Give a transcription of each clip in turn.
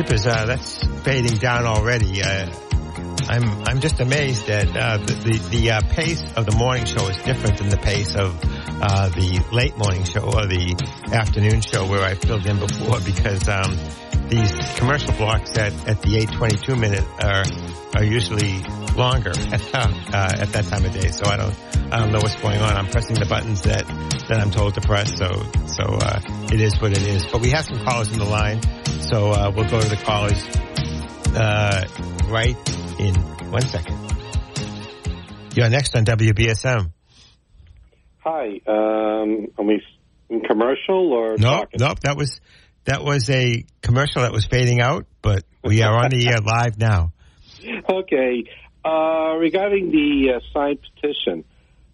Uh, that's fading down already. Uh, I'm I'm just amazed that uh, the the, the uh, pace of the morning show is different than the pace of uh, the late morning show or the afternoon show where I filled in before because um, these commercial blocks at, at the 8:22 minute are are usually longer at, uh, at that time of day. So I don't I don't know what's going on. I'm pressing the buttons that that I'm told to press. So so it is what it is. But we have some callers in the line, so uh, we'll go to the callers uh, right in one second. You're next on WBSM. Hi, um, are we in commercial or Nope, talking? nope. That was that was a commercial that was fading out, but we are on the air live now. Okay. Uh, regarding the uh, signed petition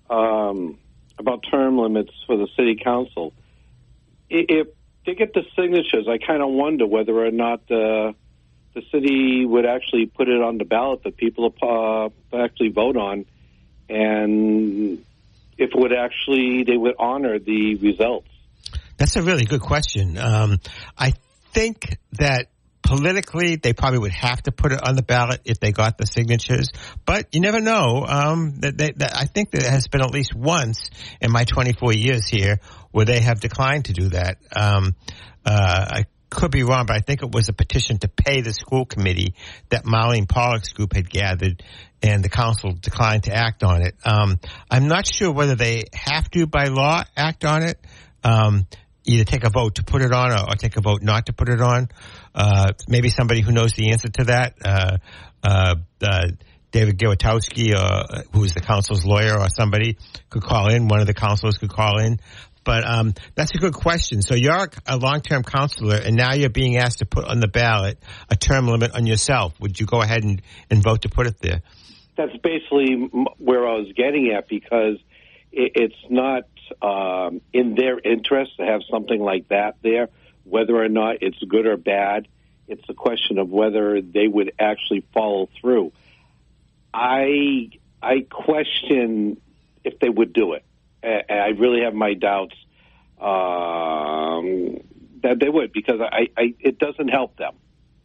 um, about term limits for the city council, if they get the signatures, I kind of wonder whether or not uh, the city would actually put it on the ballot that people uh, actually vote on, and if it would actually they would honor the results. That's a really good question. Um, I think that politically they probably would have to put it on the ballot if they got the signatures, but you never know. Um, that, they, that I think there has been at least once in my 24 years here where they have declined to do that. Um, uh, I could be wrong, but I think it was a petition to pay the school committee that Marlene Pollock's group had gathered, and the council declined to act on it. Um, I'm not sure whether they have to by law act on it. Um, either take a vote to put it on or, or take a vote not to put it on. Uh, maybe somebody who knows the answer to that, uh, uh, uh, David Gawatowski, uh, who is the council's lawyer or somebody could call in. One of the councilors could call in. But um, that's a good question. So you're a long-term counselor, and now you're being asked to put on the ballot a term limit on yourself. Would you go ahead and, and vote to put it there? that's basically where I was getting at because it, it's not um, in their interest to have something like that there, whether or not it's good or bad. It's a question of whether they would actually follow through. I I question if they would do it. A- I really have my doubts um, that they would because I, I it doesn't help them,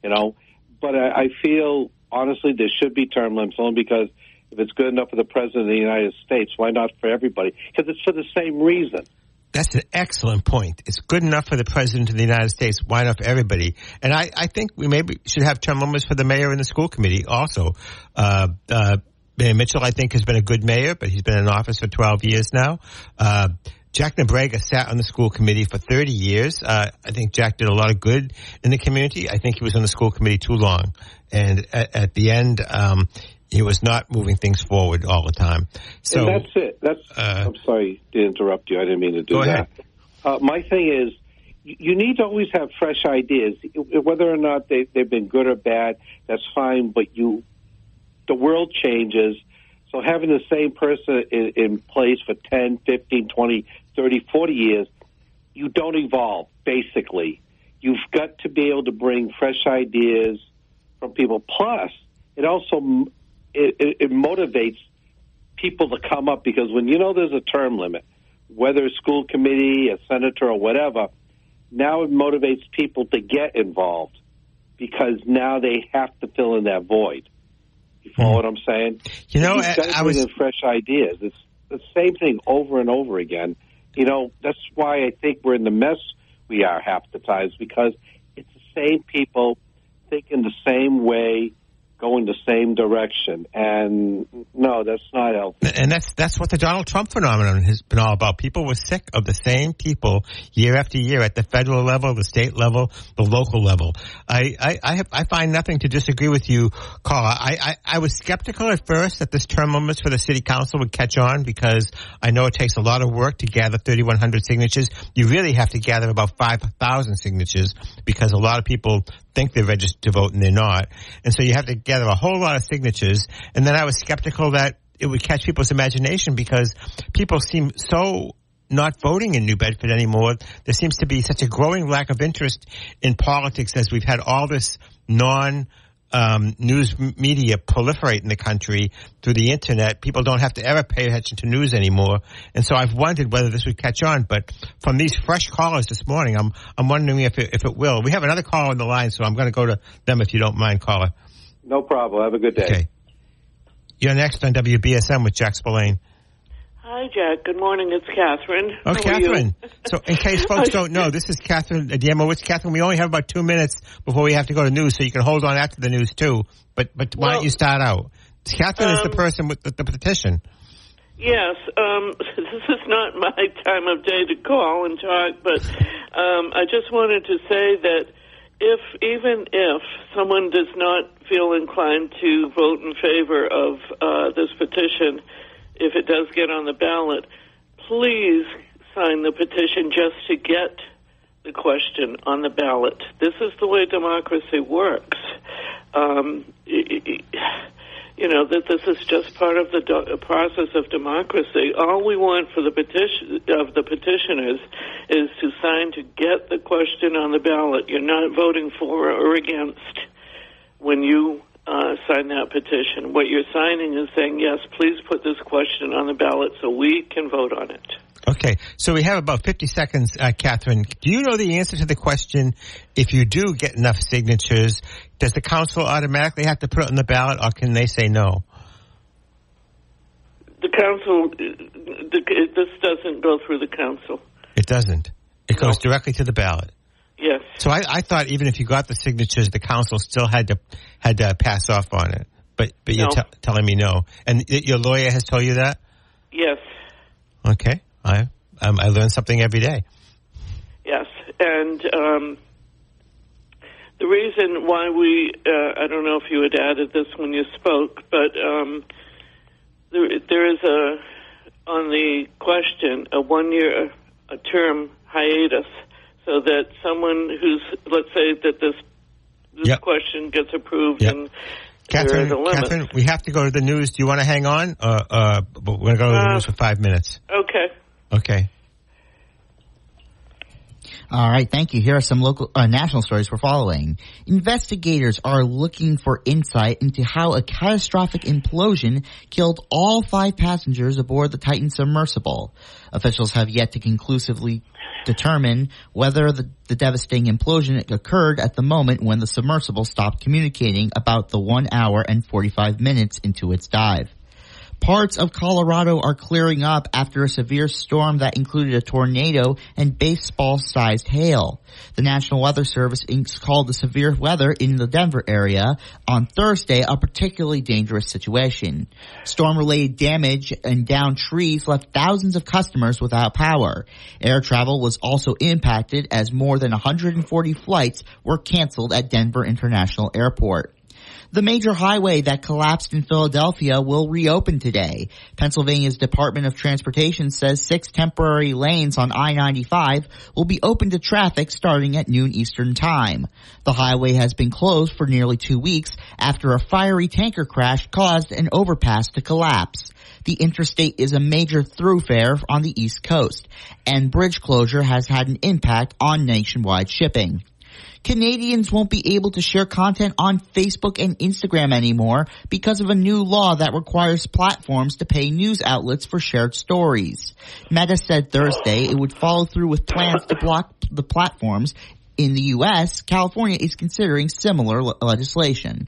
you know. But I, I feel honestly there should be term limits only because if it's good enough for the president of the United States, why not for everybody? Because it's for the same reason. That's an excellent point. It's good enough for the president of the United States. Why not for everybody? And I, I think we maybe should have term limits for the mayor and the school committee also. Uh, uh, Mayor Mitchell, I think, has been a good mayor, but he's been in office for 12 years now. Uh, Jack Nobrega sat on the school committee for 30 years. Uh, I think Jack did a lot of good in the community. I think he was on the school committee too long. And at, at the end, um, he was not moving things forward all the time. So and that's it. That's. uh, I'm sorry to interrupt you. I didn't mean to do Go that. ahead. Uh, my thing is, you you need to always have fresh ideas, whether or not they, they've been good or bad. That's fine, but you, the world changes. So having the same person in, in place for 10, 15, 20, 30, 40 years, you don't evolve, basically. You've got to be able to bring fresh ideas from people. Plus, it also it, it, it motivates people to come up because when you know there's a term limit, whether a school committee, a senator, or whatever, now it motivates people to get involved because now they have to fill in that void. You follow what I'm saying? You know, I- I was- fresh ideas. It's the same thing over and over again. You know, that's why I think we're in the mess we are half the times because it's the same people thinking the same way, going the same direction. And no, that's not healthy. And that's that's what the Donald Trump phenomenon has been all about. People were sick of the same people year after year at the federal level, the state level, the local level. I I I, have, I find nothing to disagree with you, Carl. I, I I was skeptical at first that this term limits for the city council would catch on because I know it takes a lot of work to gather 3,100 signatures. You really have to gather about 5,000 signatures because a lot of people think they're registered to vote and they're not. And so you have to gather a whole lot of signatures. And then I was skeptical that it would catch people's imagination because people seem so not voting in New Bedford anymore. There seems to be such a growing lack of interest in politics as we've had all this non um, news media proliferate in the country through the internet. People don't have to ever pay attention to news anymore. And so I've wondered whether this would catch on. But from these fresh callers this morning, I'm, I'm wondering if it, if it will. We have another caller on the line, so I'm going to go to them if you don't mind, caller. No problem. Have a good day. Okay. You're next on WBSM with Jack Spillane. Hi, Jack. Good morning. It's Catherine. Oh, How Catherine. so, in case folks don't know, this is Catherine Diemo. It's Catherine, we only have about two minutes before we have to go to news, so you can hold on after the news too. But, but why Well, don't you start out? Catherine is the um, person with the, the petition. Yes, um, this is not my time of day to call and talk, but um, I just wanted to say that if, even if someone does not feel inclined to vote in favor of uh, this petition, if it does get on the ballot, please sign the petition just to get the question on the ballot. This is the way democracy works. Um, y- y- you know that this is just part of the do- process of democracy. All we want for the petition of the petitioners is to sign to get the question on the ballot. You're not voting for or against when you uh, sign that petition. What you're signing is saying, yes, please put this question on the ballot so we can vote on it. Okay, so we have about 50 seconds, uh, Catherine. Do you know the answer to the question, if you do get enough signatures, does the council automatically have to put it on the ballot or can they say no? The council, the, this doesn't go through the council. It doesn't. It goes No. directly to the ballot. Yes. So I, I thought even if you got the signatures, the council still had to had to pass off on it. But but you're No. te- telling me no, and your lawyer has told you that. Yes. Okay, I um, I learn something every day. Yes, and um, the reason why we, uh, I don't know if you had added this when you spoke, but um, there, there is a, on the question, a one year a term hiatus, so that someone who's, let's say that this, this Yep. question gets approved Yep. and Catherine, is a limit. Catherine, we have to go to the news. Do you want to hang on? Uh, uh, but we're going to go to the Uh, news for five minutes. Okay. Okay. All right, thank you. Here are some local, uh, national stories we're following. Investigators are looking for insight into how a catastrophic implosion killed all five passengers aboard the Titan submersible. Officials have yet to conclusively determine whether the, the devastating implosion occurred at the moment when the submersible stopped communicating about the one hour and 45 minutes into its dive. Parts of Colorado are clearing up after a severe storm that included a tornado and baseball-sized hail. The National Weather Service called the severe weather in the Denver area on Thursday a particularly dangerous situation. Storm-related damage and downed trees left thousands of customers without power. Air travel was also impacted as more than 140 flights were canceled at Denver International Airport. The major highway that collapsed in Philadelphia will reopen today. Pennsylvania's Department of Transportation says six temporary lanes on I-95 will be open to traffic starting at noon Eastern Time. The highway has been closed for nearly two weeks after a fiery tanker crash caused an overpass to collapse. The interstate is a major thoroughfare on the East Coast, and bridge closure has had an impact on nationwide shipping. Canadians won't be able to share content on Facebook and Instagram anymore because of a new law that requires platforms to pay news outlets for shared stories. Meta said Thursday it would follow through with plans to block the platforms. In the U.S., California is considering similar le- legislation.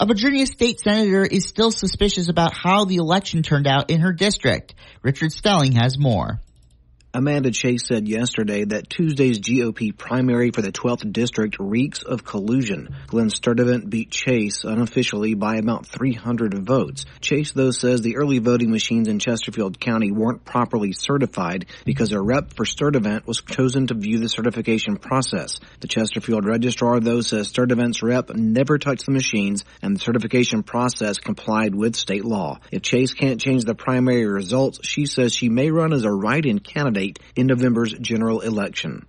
A Virginia state senator is still suspicious about how the election turned out in her district. Richard Stelling has more. Amanda Chase said yesterday that Tuesday's GOP primary for the 12th district reeks of collusion. Glenn Sturtevant beat Chase unofficially by about 300 votes. Chase, though, says the early voting machines in Chesterfield County weren't properly certified because a rep for Sturtevant was chosen to view the certification process. The Chesterfield registrar, though, says Sturtevant's rep never touched the machines and the certification process complied with state law. If Chase can't change the primary results, she says she may run as a write-in candidate in November's general election.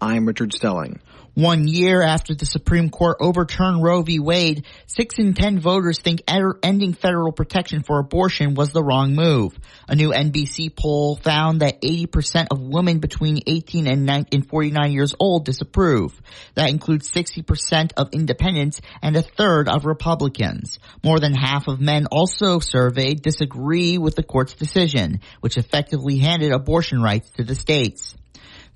I'm Richard Stelling. One year after the Supreme Court overturned Roe v. Wade, six in ten voters think er, ending federal protection for abortion was the wrong move. A new NBC poll found that 80% of women between 18 and 49 years old disapprove. That includes 60% of independents and a third of Republicans. More than half of men also surveyed disagree with the court's decision, which effectively handed abortion rights to the states.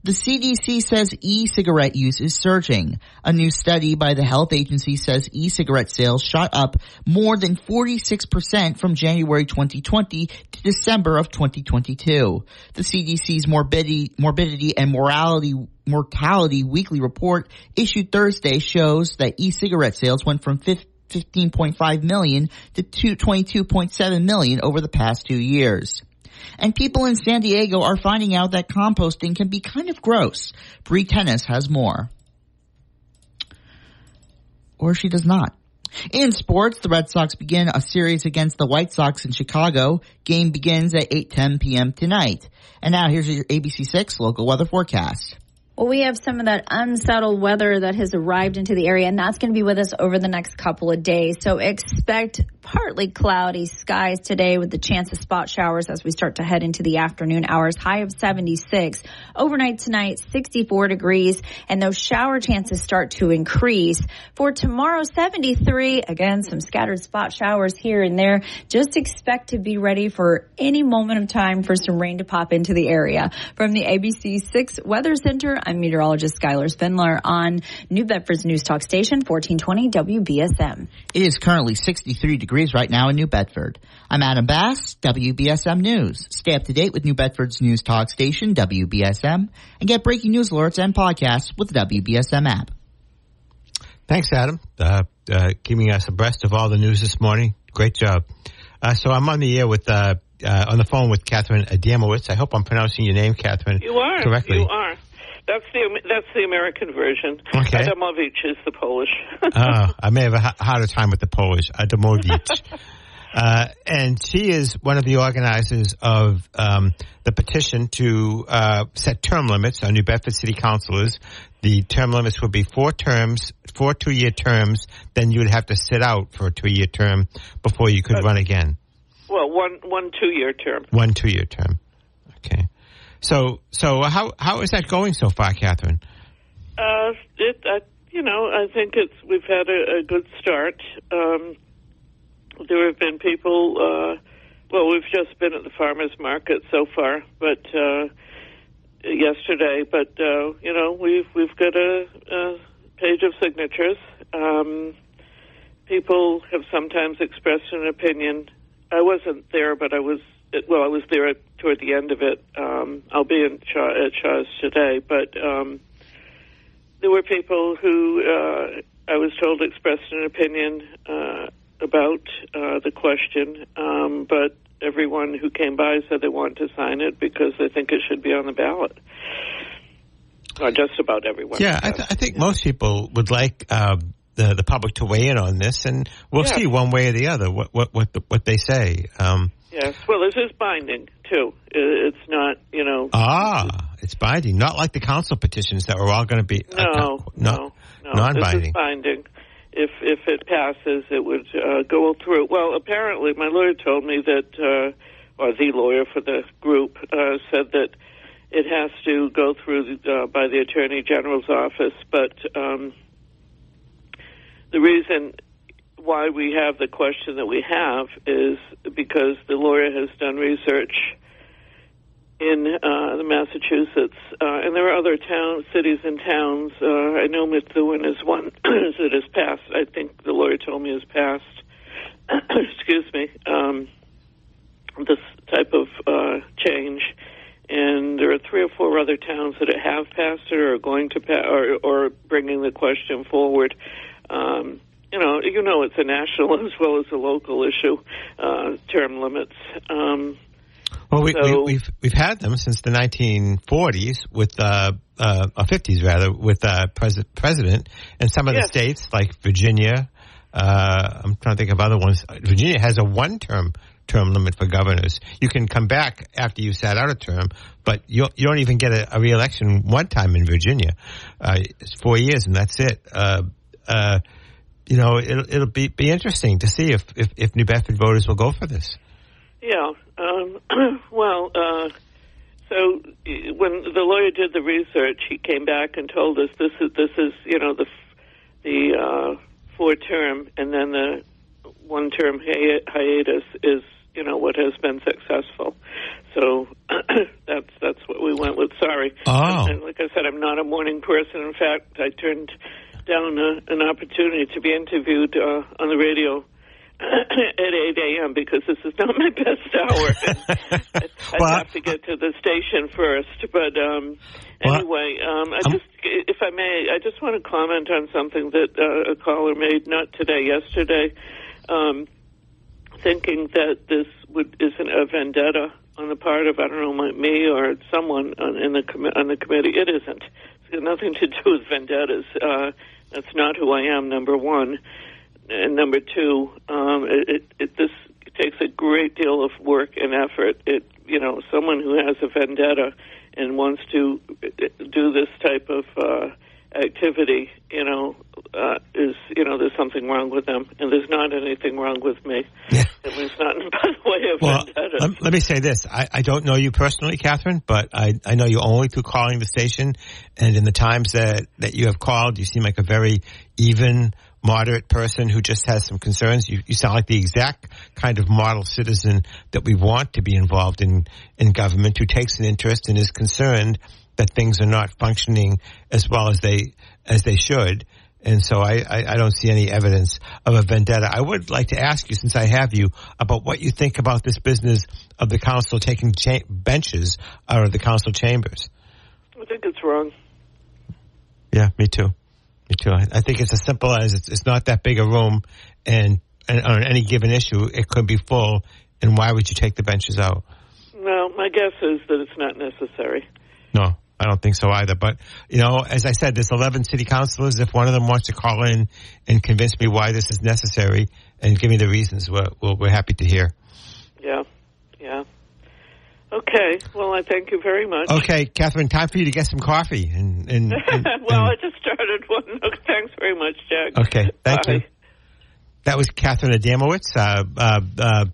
The CDC says e-cigarette use is surging. A new study by the health agency says e-cigarette sales shot up more than 46% from January 2020 to December of 2022. The CDC's morbidity, morbidity and morality mortality weekly report issued Thursday shows that e-cigarette sales went from 15.5 million to 22.7 million over the past two years. And people in San Diego are finding out that composting can be kind of gross. Bree Tennis has more. Or she does not. In sports, the Red Sox begin a series against the White Sox in Chicago. Game begins at 8:10 p.m. tonight. And now here's your ABC6 local weather forecast. Well, we have some of that unsettled weather that has arrived into the area, and that's going to be with us over the next couple of days. So expect partly cloudy skies today with the chance of spot showers as we start to head into the afternoon hours. High of 76. Overnight tonight, 64 degrees, and those shower chances start to increase. For tomorrow, 73. Again, some scattered spot showers here and there. Just expect to be ready for any moment of time for some rain to pop into the area. From the ABC 6 Weather Center, I'm meteorologist Skylar Spindler on New Bedford's News Talk Station, 1420 WBSM. It is currently 63 degrees right now in New Bedford. I'm Adam Bass, WBSM News. Stay up to date with New Bedford's News Talk Station, WBSM, and get breaking news alerts and podcasts with the WBSM app. Thanks, Adam. Uh, uh, keeping us abreast of all the news this morning. Great job. Uh, so I'm on the air with uh, uh, on the phone with Catherine Adamowitz. I hope I'm pronouncing your name, Catherine, you are correctly. You are. That's the that's the American version. Okay. Adamovich is the Polish. oh, I may have a harder time with the Polish. Adamovich. Uh, and she is one of the organizers of um, the petition to uh, set term limits on New Bedford City Councilors. The term limits would be four terms, four two-year terms. Then you would have to sit out for a two-year term before you could Uh, run again. well, one one two year term. One two-year term. Okay. So, so how how is that going so far, Catherine? Uh, it, uh, you know, I think it's we've had a, a good start. Um, there have been people. Uh, well, we've just been at the farmers market so far, but uh, yesterday. But uh, you know, we've we've got a, a page of signatures. Um, people have sometimes expressed an opinion. I wasn't there, but I was. Well, I was there at, toward the end of it. Um, I'll be in at Shaw's today, but. Um, there were people who uh, I was told expressed an opinion uh, about uh, the question, um, but everyone who came by said they want to sign it because they think it should be on the ballot. Or just about everyone. Yeah, I, th- I think most people would like uh, the the public to weigh in on this, and we'll Yeah. see one way or the other what what what, the, what they say. Um, Yes. Well, this is binding too. It's not, you know. ah, it's binding, not like the council petitions that were all going to be uh, No, not no, no. This non-binding. is binding. If if it passes, it would uh, go through. Well, apparently, my lawyer told me that, uh, or the lawyer for the group uh, said that it has to go through uh, by the attorney general's office. But um, the reason why we have the question that we have is because the lawyer has done research in uh, the Massachusetts, uh, and there are other towns, cities, and towns. Uh, I know Methuen is one that has passed. I think the lawyer told me has passed. excuse me. Um, this type of uh, change, and there are three or four other towns that have passed it or are going to pass or, or bringing the question forward. Um, you know, you know, it's a national as well as a local issue. Uh, term limits. Um, Well, we, So- we, we've we've had them since the 1940s with uh, uh, or 50s rather with uh, pres- president, and some of the states like Virginia. Uh, I'm trying to think of other ones. Virginia has a one-term term limit for governors. You can come back after you sat out a term, but you you don't even get a, a re-election one time in Virginia. Uh, it's four years and that's it. Uh, uh, you know, it'll, it'll be be interesting to see if, if if New Bedford voters will go for this. Yeah. Um, well, uh, so when the lawyer did the research, he came back and told us this is this is you know the the uh, four term and then the one term hi- hiatus is you know what has been successful. So that's that's what we went with. Sorry. Oh. And like I said, I'm not a morning person. In fact, I turned down a, an opportunity to be interviewed uh, on the radio at 8 a.m. because this is not my best hour. I Well, have to get to the station first. But um, Well, anyway, um, I I'm- just, if I may, I just want to comment on something that uh, a caller made, not today, yesterday, um, thinking that this would isn't a vendetta on the part of I don't know me or someone on, in the commi- on the committee. It isn't. It's got nothing to do with vendettas. Uh, that's not who I am. Number one, and number two, um, it, it, it this takes a great deal of work and effort. It you know someone who has a vendetta and wants to uh, do this type of uh, activity, you know, uh, is you know there's something wrong with them, and there's not anything wrong with me. Yeah. At least not by the way of Well, let, let me say this. I, I don't know you personally, Catherine, but I, I know you only through calling the station. And in the times that, that you have called, you seem like a very even, moderate person who just has some concerns. You, you sound like the exact kind of model citizen that we want to be involved in, in government, who takes an interest and is concerned that things are not functioning as well as they, as they should. And so I, I, I don't see any evidence of a vendetta. I would like to ask you, since I have you, about what you think about this business of the council taking cha- benches out of the council chambers. I think it's wrong. Yeah, me too. Me too. I, I think it's as simple as it's, it's not that big a room, and, and on any given issue, it could be full. And why would you take the benches out? Well, my guess is that it's not necessary. No, I don't think so either. But, you know, as I said, there's 11 city councilors. If one of them wants to call in and convince me why this is necessary and give me the reasons, we're, we're, we're happy to hear. Yeah, yeah. Okay. Well, I thank you very much. Okay, Catherine, time for you to get some coffee. And, and, and- well, I just started one. Okay, thanks very much, Jack. okay, thank Bye. you. That was Catherine Adamowitz. Uh, uh, uh,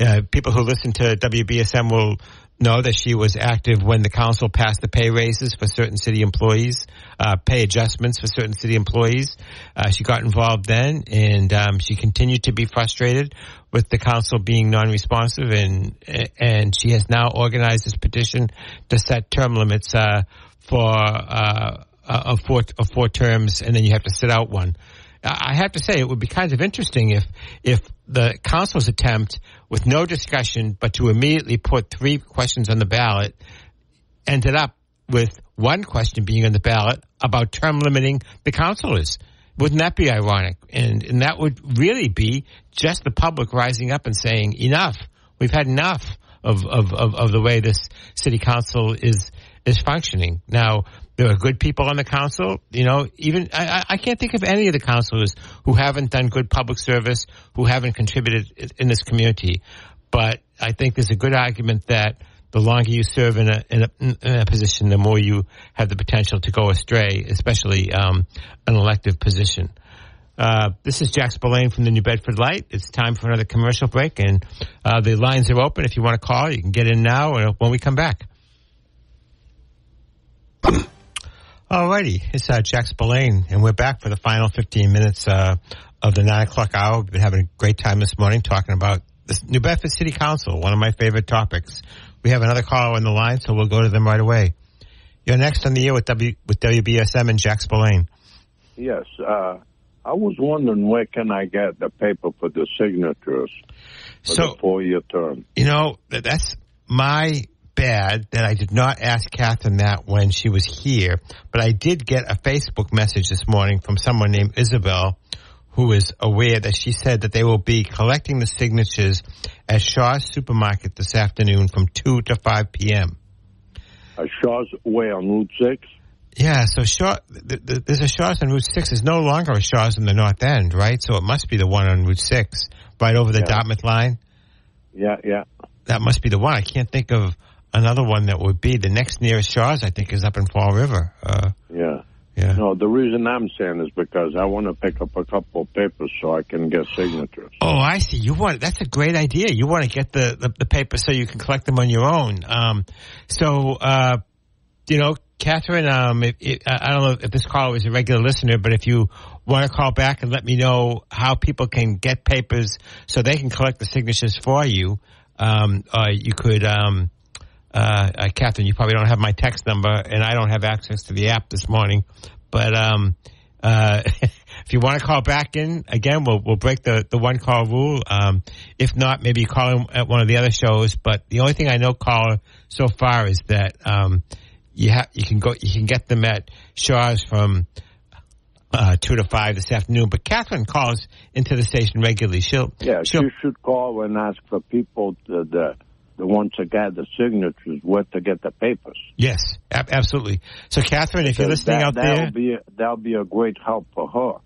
uh, people who listen to WBSM will know that she was active when the council passed the pay raises for certain city employees, uh, pay adjustments for certain city employees. Uh, she got involved then, and um, she continued to be frustrated with the council being non-responsive, and and she has now organized this petition to set term limits uh, for uh, four of four terms, and then you have to sit out one. I have to say it would be kind of interesting if if the council's attempt with no discussion but to immediately put three questions on the ballot ended up with one question being on the ballot about term limiting the councilors. Wouldn't that be ironic? And and that would really be just the public rising up and saying enough. We've had enough of of, of, of the way this city council is is functioning. Now there are good people on the council. You know, even I, I- can't think of any of the councilors who haven't done good public service, who haven't contributed in this community. But I think there's a good argument that the longer you serve in a in a, in a position, the more you have the potential to go astray, especially um, an elective position. Uh, this is Jack Spillane from the New Bedford Light. It's time for another commercial break, and uh, the lines are open. If you want to call, you can get in now, or when we come back. Alrighty, it's uh, Jack Spillane, and we're back for the final 15 minutes uh, of the 9 o'clock hour. We've been having a great time this morning talking about the New Bedford City Council, one of my favorite topics. We have another caller on the line, so we'll go to them right away. You're next on the air with, w, with WBSM and Jack Spillane. Yes. Uh, I was wondering where can I get the paper for the signatures for So- the four-year term? You know, that's my bad that I did not ask Catherine that when she was here, but I did get a Facebook message this morning from someone named Isabel who is aware that she said that they will be collecting the signatures at Shaw's Supermarket this afternoon from 2 to 5 p.m. A Shaw's way on Route 6? Yeah, so Shaw, th- th- there's a Shaw's on Route 6. There's no longer a Shaw's in the North End, right? So it must be the one on Route 6, right over the Yeah. Dartmouth line. Yeah, yeah. That must be the one. I can't think of another one that would be. The next nearest Shaw's, I think, is up in Fall River. Uh, Yeah. yeah. No, the reason I'm saying is because I want to pick up a couple of papers so I can get signatures. Oh, I see. You want that's a great idea. You want to get the, the, the paper so you can collect them on your own. Um, so, uh, you know, Catherine, um, if, if, I don't know if this call is a regular listener, but if you want to call back and let me know how people can get papers so they can collect the signatures for you, um, uh, you could, um, uh, uh, Catherine, you probably don't have my text number, and I don't have access to the app this morning. But um, uh, if you want to call back in again, we'll we'll break the, the one call rule. Um, if not, maybe call in at one of the other shows. But the only thing I know, caller, so far is that um, you have you can go you can get them at Shaw's from uh, two to five this afternoon. But Catherine calls into the station regularly. She'll Yeah, she'll you should call and ask for people, to, the the ones that got the signatures, where to get the papers. yes, ab- absolutely. So Catherine, if you're listening that, out that'll there. be that'll be a great help for her.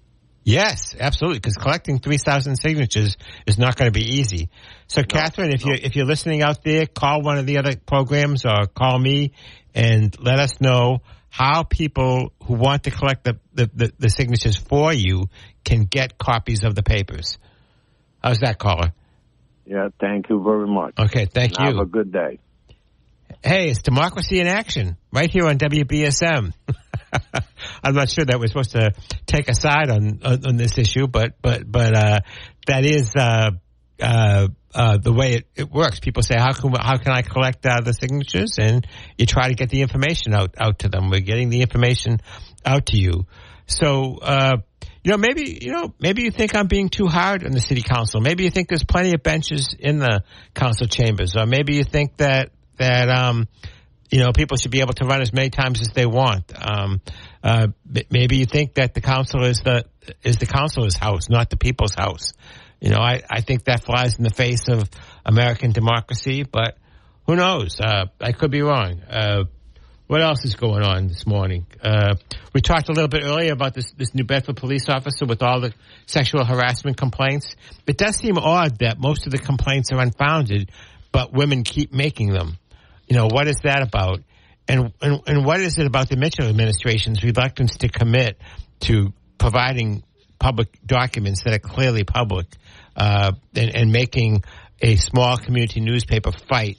Yes, absolutely. Because collecting three thousand signatures is not going to be easy. So, Catherine, if you if you're listening out there, call one of the other programs or call me and let us know how people who want to collect the the, the, the signatures for you can get copies of the papers. How's that, caller? Yeah, thank you very much. Okay, thank And you. Have a good day. Hey, it's democracy in action right here on WBSM. I'm not sure that we're supposed to take a side on on, on this issue, but but but uh, that is uh, uh, uh, the way it, it works. People say, "How can how can I collect uh, the signatures?" And you try to get the information out out to them. We're getting the information out to you. So. You know, maybe you know, maybe you think I'm being too hard on the city council. Maybe you think there's plenty of benches in the council chambers, or maybe you think that that um, you know people should be able to run as many times as they want. Um, uh, maybe you think that the council is the is the council's house, not the people's house. You know, I, I think that flies in the face of American democracy, but who knows? Uh, I could be wrong. Uh, what else is going on this morning? Uh, we talked a little bit earlier about this, this New Bedford police officer with all the sexual harassment complaints. It does seem odd that most of the complaints are unfounded, but women keep making them. You know, what is that about? And, and, and what is it about the Mitchell administration's reluctance to commit to providing public documents that are clearly public uh, and, and making a small community newspaper fight,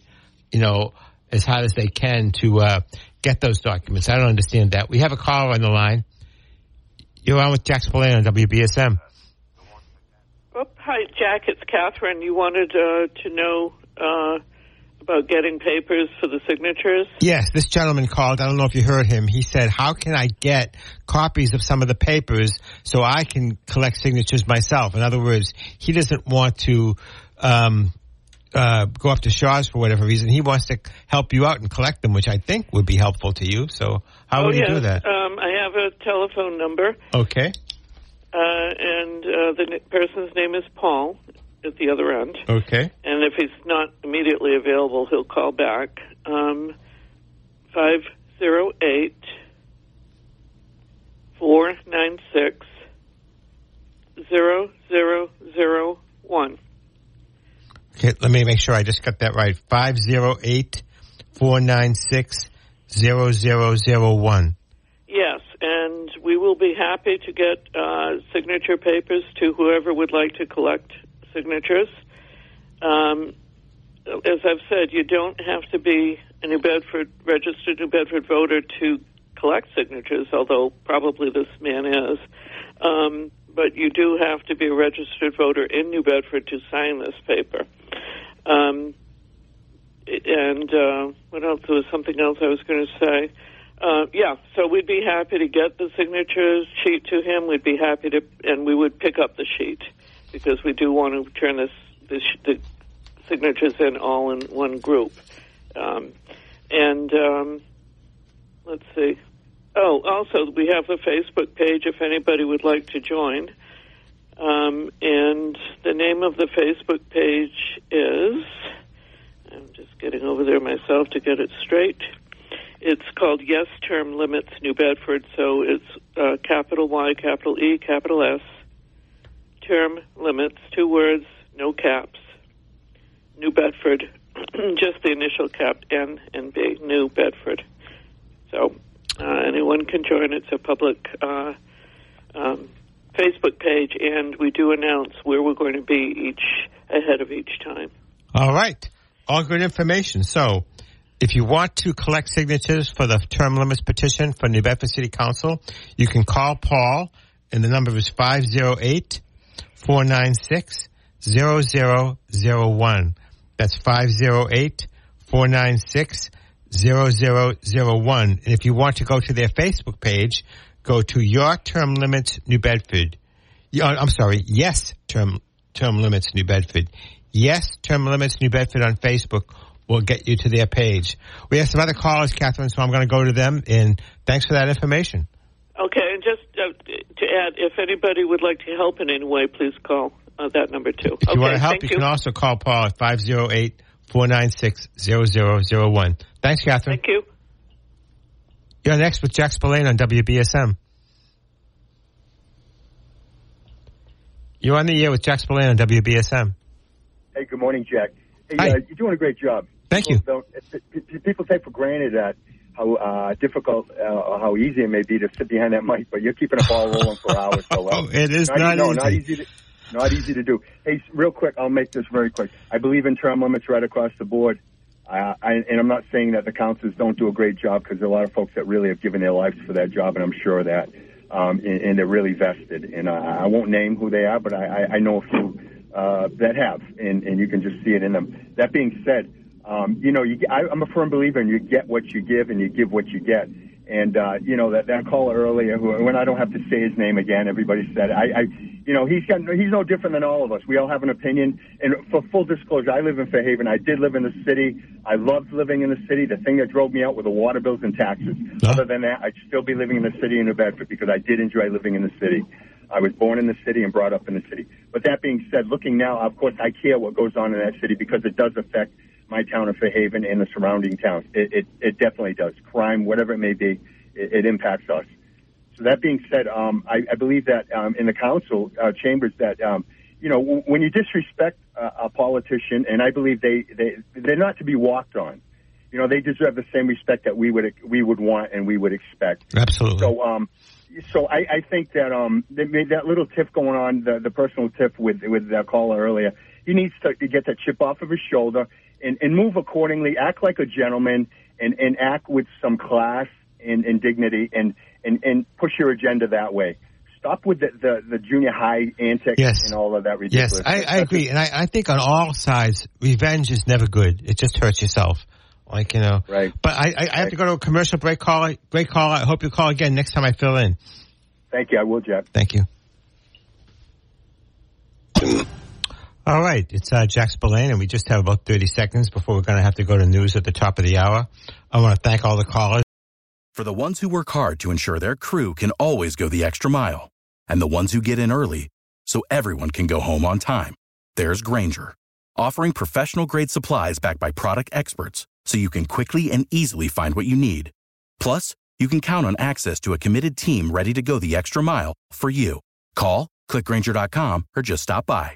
you know, as hard as they can to uh, get those documents. I don't understand that. We have a caller on the line. You're on with Jack Spillane on WBSM. Oh, hi, Jack. It's Catherine. You wanted uh, to know uh, about getting papers for the signatures? Yes, this gentleman called. I don't know if you heard him. He said, "How can I get copies of some of the papers so I can collect signatures myself?" In other words, he doesn't want to um, uh, go up to Shaw's for whatever reason. He wants to help you out and collect them, which I think would be helpful to you. So, how oh, would yes. you do that? Um, I have a telephone number, Okay. uh, and uh, the person's name is Paul at the other end. Okay. And if he's not immediately available, he'll call back. Um, 508 496 0001. Okay, let me make sure I just got that right. 508 496 0001. Yes, and we will be happy to get uh, signature papers to whoever would like to collect signatures. Um, as I've said, you don't have to be a New Bedford registered New Bedford voter to collect signatures, although probably this man is. Um, but you do have to be a registered voter in New Bedford to sign this paper. Um, and uh, what else? There was something else I was going to say. Uh, yeah, so we'd be happy to get the signatures sheet to him. We'd be happy to, and we would pick up the sheet because we do want to turn this, this the signatures in all in one group. Um, and um, let's see. Oh, also we have a Facebook page if anybody would like to join. Um, and the name of the Facebook page is. I'm just getting over there myself to get it straight. It's called Yes Term Limits New Bedford. So it's uh, capital Y, capital E, capital S. Term limits, two words, no caps. New Bedford, just the initial cap N and B, New Bedford. So anyone can join. It's a public uh, um, Facebook page, and we do announce where we're going to be each ahead of each time. All right. All good information. So, if you want to collect signatures for the term limits petition for New Bedford City Council, you can call Paul, and the number is 508 496 0001. That's 508 496 0001. And if you want to go to their Facebook page, go to Your Term Limits New Bedford. I'm sorry, Yes Term Term Limits New Bedford. Yes Term Limits New Bedford on Facebook will get you to their page. We have some other callers, Catherine, so I'm going to go to them. And thanks for that information. Okay, and just uh, to add, if anybody would like to help in any way, please call uh, that number too. If okay, you want to help, thank you, can also call Paul at 508 496 0001. Thanks, Catherine. Thank you. You're next with Jack Spillane on WBSM. You're on the air with Jack Spillane on WBSM. Hey, good morning, Jack. Hey, Hi. uh, you're doing a great job. Thank people Don't, p- p- people take for granted that how uh, difficult uh, or how easy it may be to sit behind that mic, but you're keeping a ball rolling for hours. So well. Oh, it is not, not no, easy. not easy. To, not easy to do. Hey, real quick, I'll make this very quick. I believe in term limits right across the board. Uh, I, and I'm not saying that the councils don't do a great job because there are a lot of folks that really have given their lives for that job, and I'm sure of that. Um, and, and they're really vested. And I, I won't name who they are, but I, I, I know a few uh, that have, and, and you can just see it in them. That being said, um, you know, you, I, I'm a firm believer in you get what you give and you give what you get. And uh, you know that that caller earlier, who when I don't have to say his name again, everybody said I, I you know he's got he's no different than all of us. We all have an opinion. And for full disclosure, I live in Fairhaven. I did live in the city. I loved living in the city. The thing that drove me out were the water bills and taxes. Other than that, I'd still be living in the city in New Bedford because I did enjoy living in the city. I was born in the city and brought up in the city. But that being said, looking now, of course, I care what goes on in that city because it does affect my town of Fairhaven and the surrounding towns. It, it, it definitely does. Crime, whatever it may be, it, it impacts us. So that being said, um, I, I believe that um, in the council uh, chambers that um, you know w- when you disrespect uh, a politician, and I believe they they they're not to be walked on. You know, they deserve the same respect that we would we would want and we would expect. Absolutely. So, um, so I, I think that um, made that little tiff going on, the, the personal tiff with with the caller earlier. He needs to, to get that chip off of his shoulder and, and move accordingly. Act like a gentleman and, and act with some class and, and dignity and, and, and push your agenda that way. Stop with the, the, the junior high antics Yes. and all of that ridiculous. Yes, I, I agree, and I, I think on all sides, revenge is never good. It just hurts yourself. Like you know, right? But I, I, I have to go to a commercial break. Call, great call. I hope you call again next time I fill in. Thank you. I will, Jeff. Thank you. All right, it's uh, Jack Spillane, and we just have about 30 seconds before we're going to have to go to news at the top of the hour. I want to thank all the callers. For the ones who work hard to ensure their crew can always go the extra mile, and the ones who get in early so everyone can go home on time, there's Grainger, offering professional grade supplies backed by product experts so you can quickly and easily find what you need. Plus, you can count on access to a committed team ready to go the extra mile for you. Call, clickgrainger.com, or just stop by.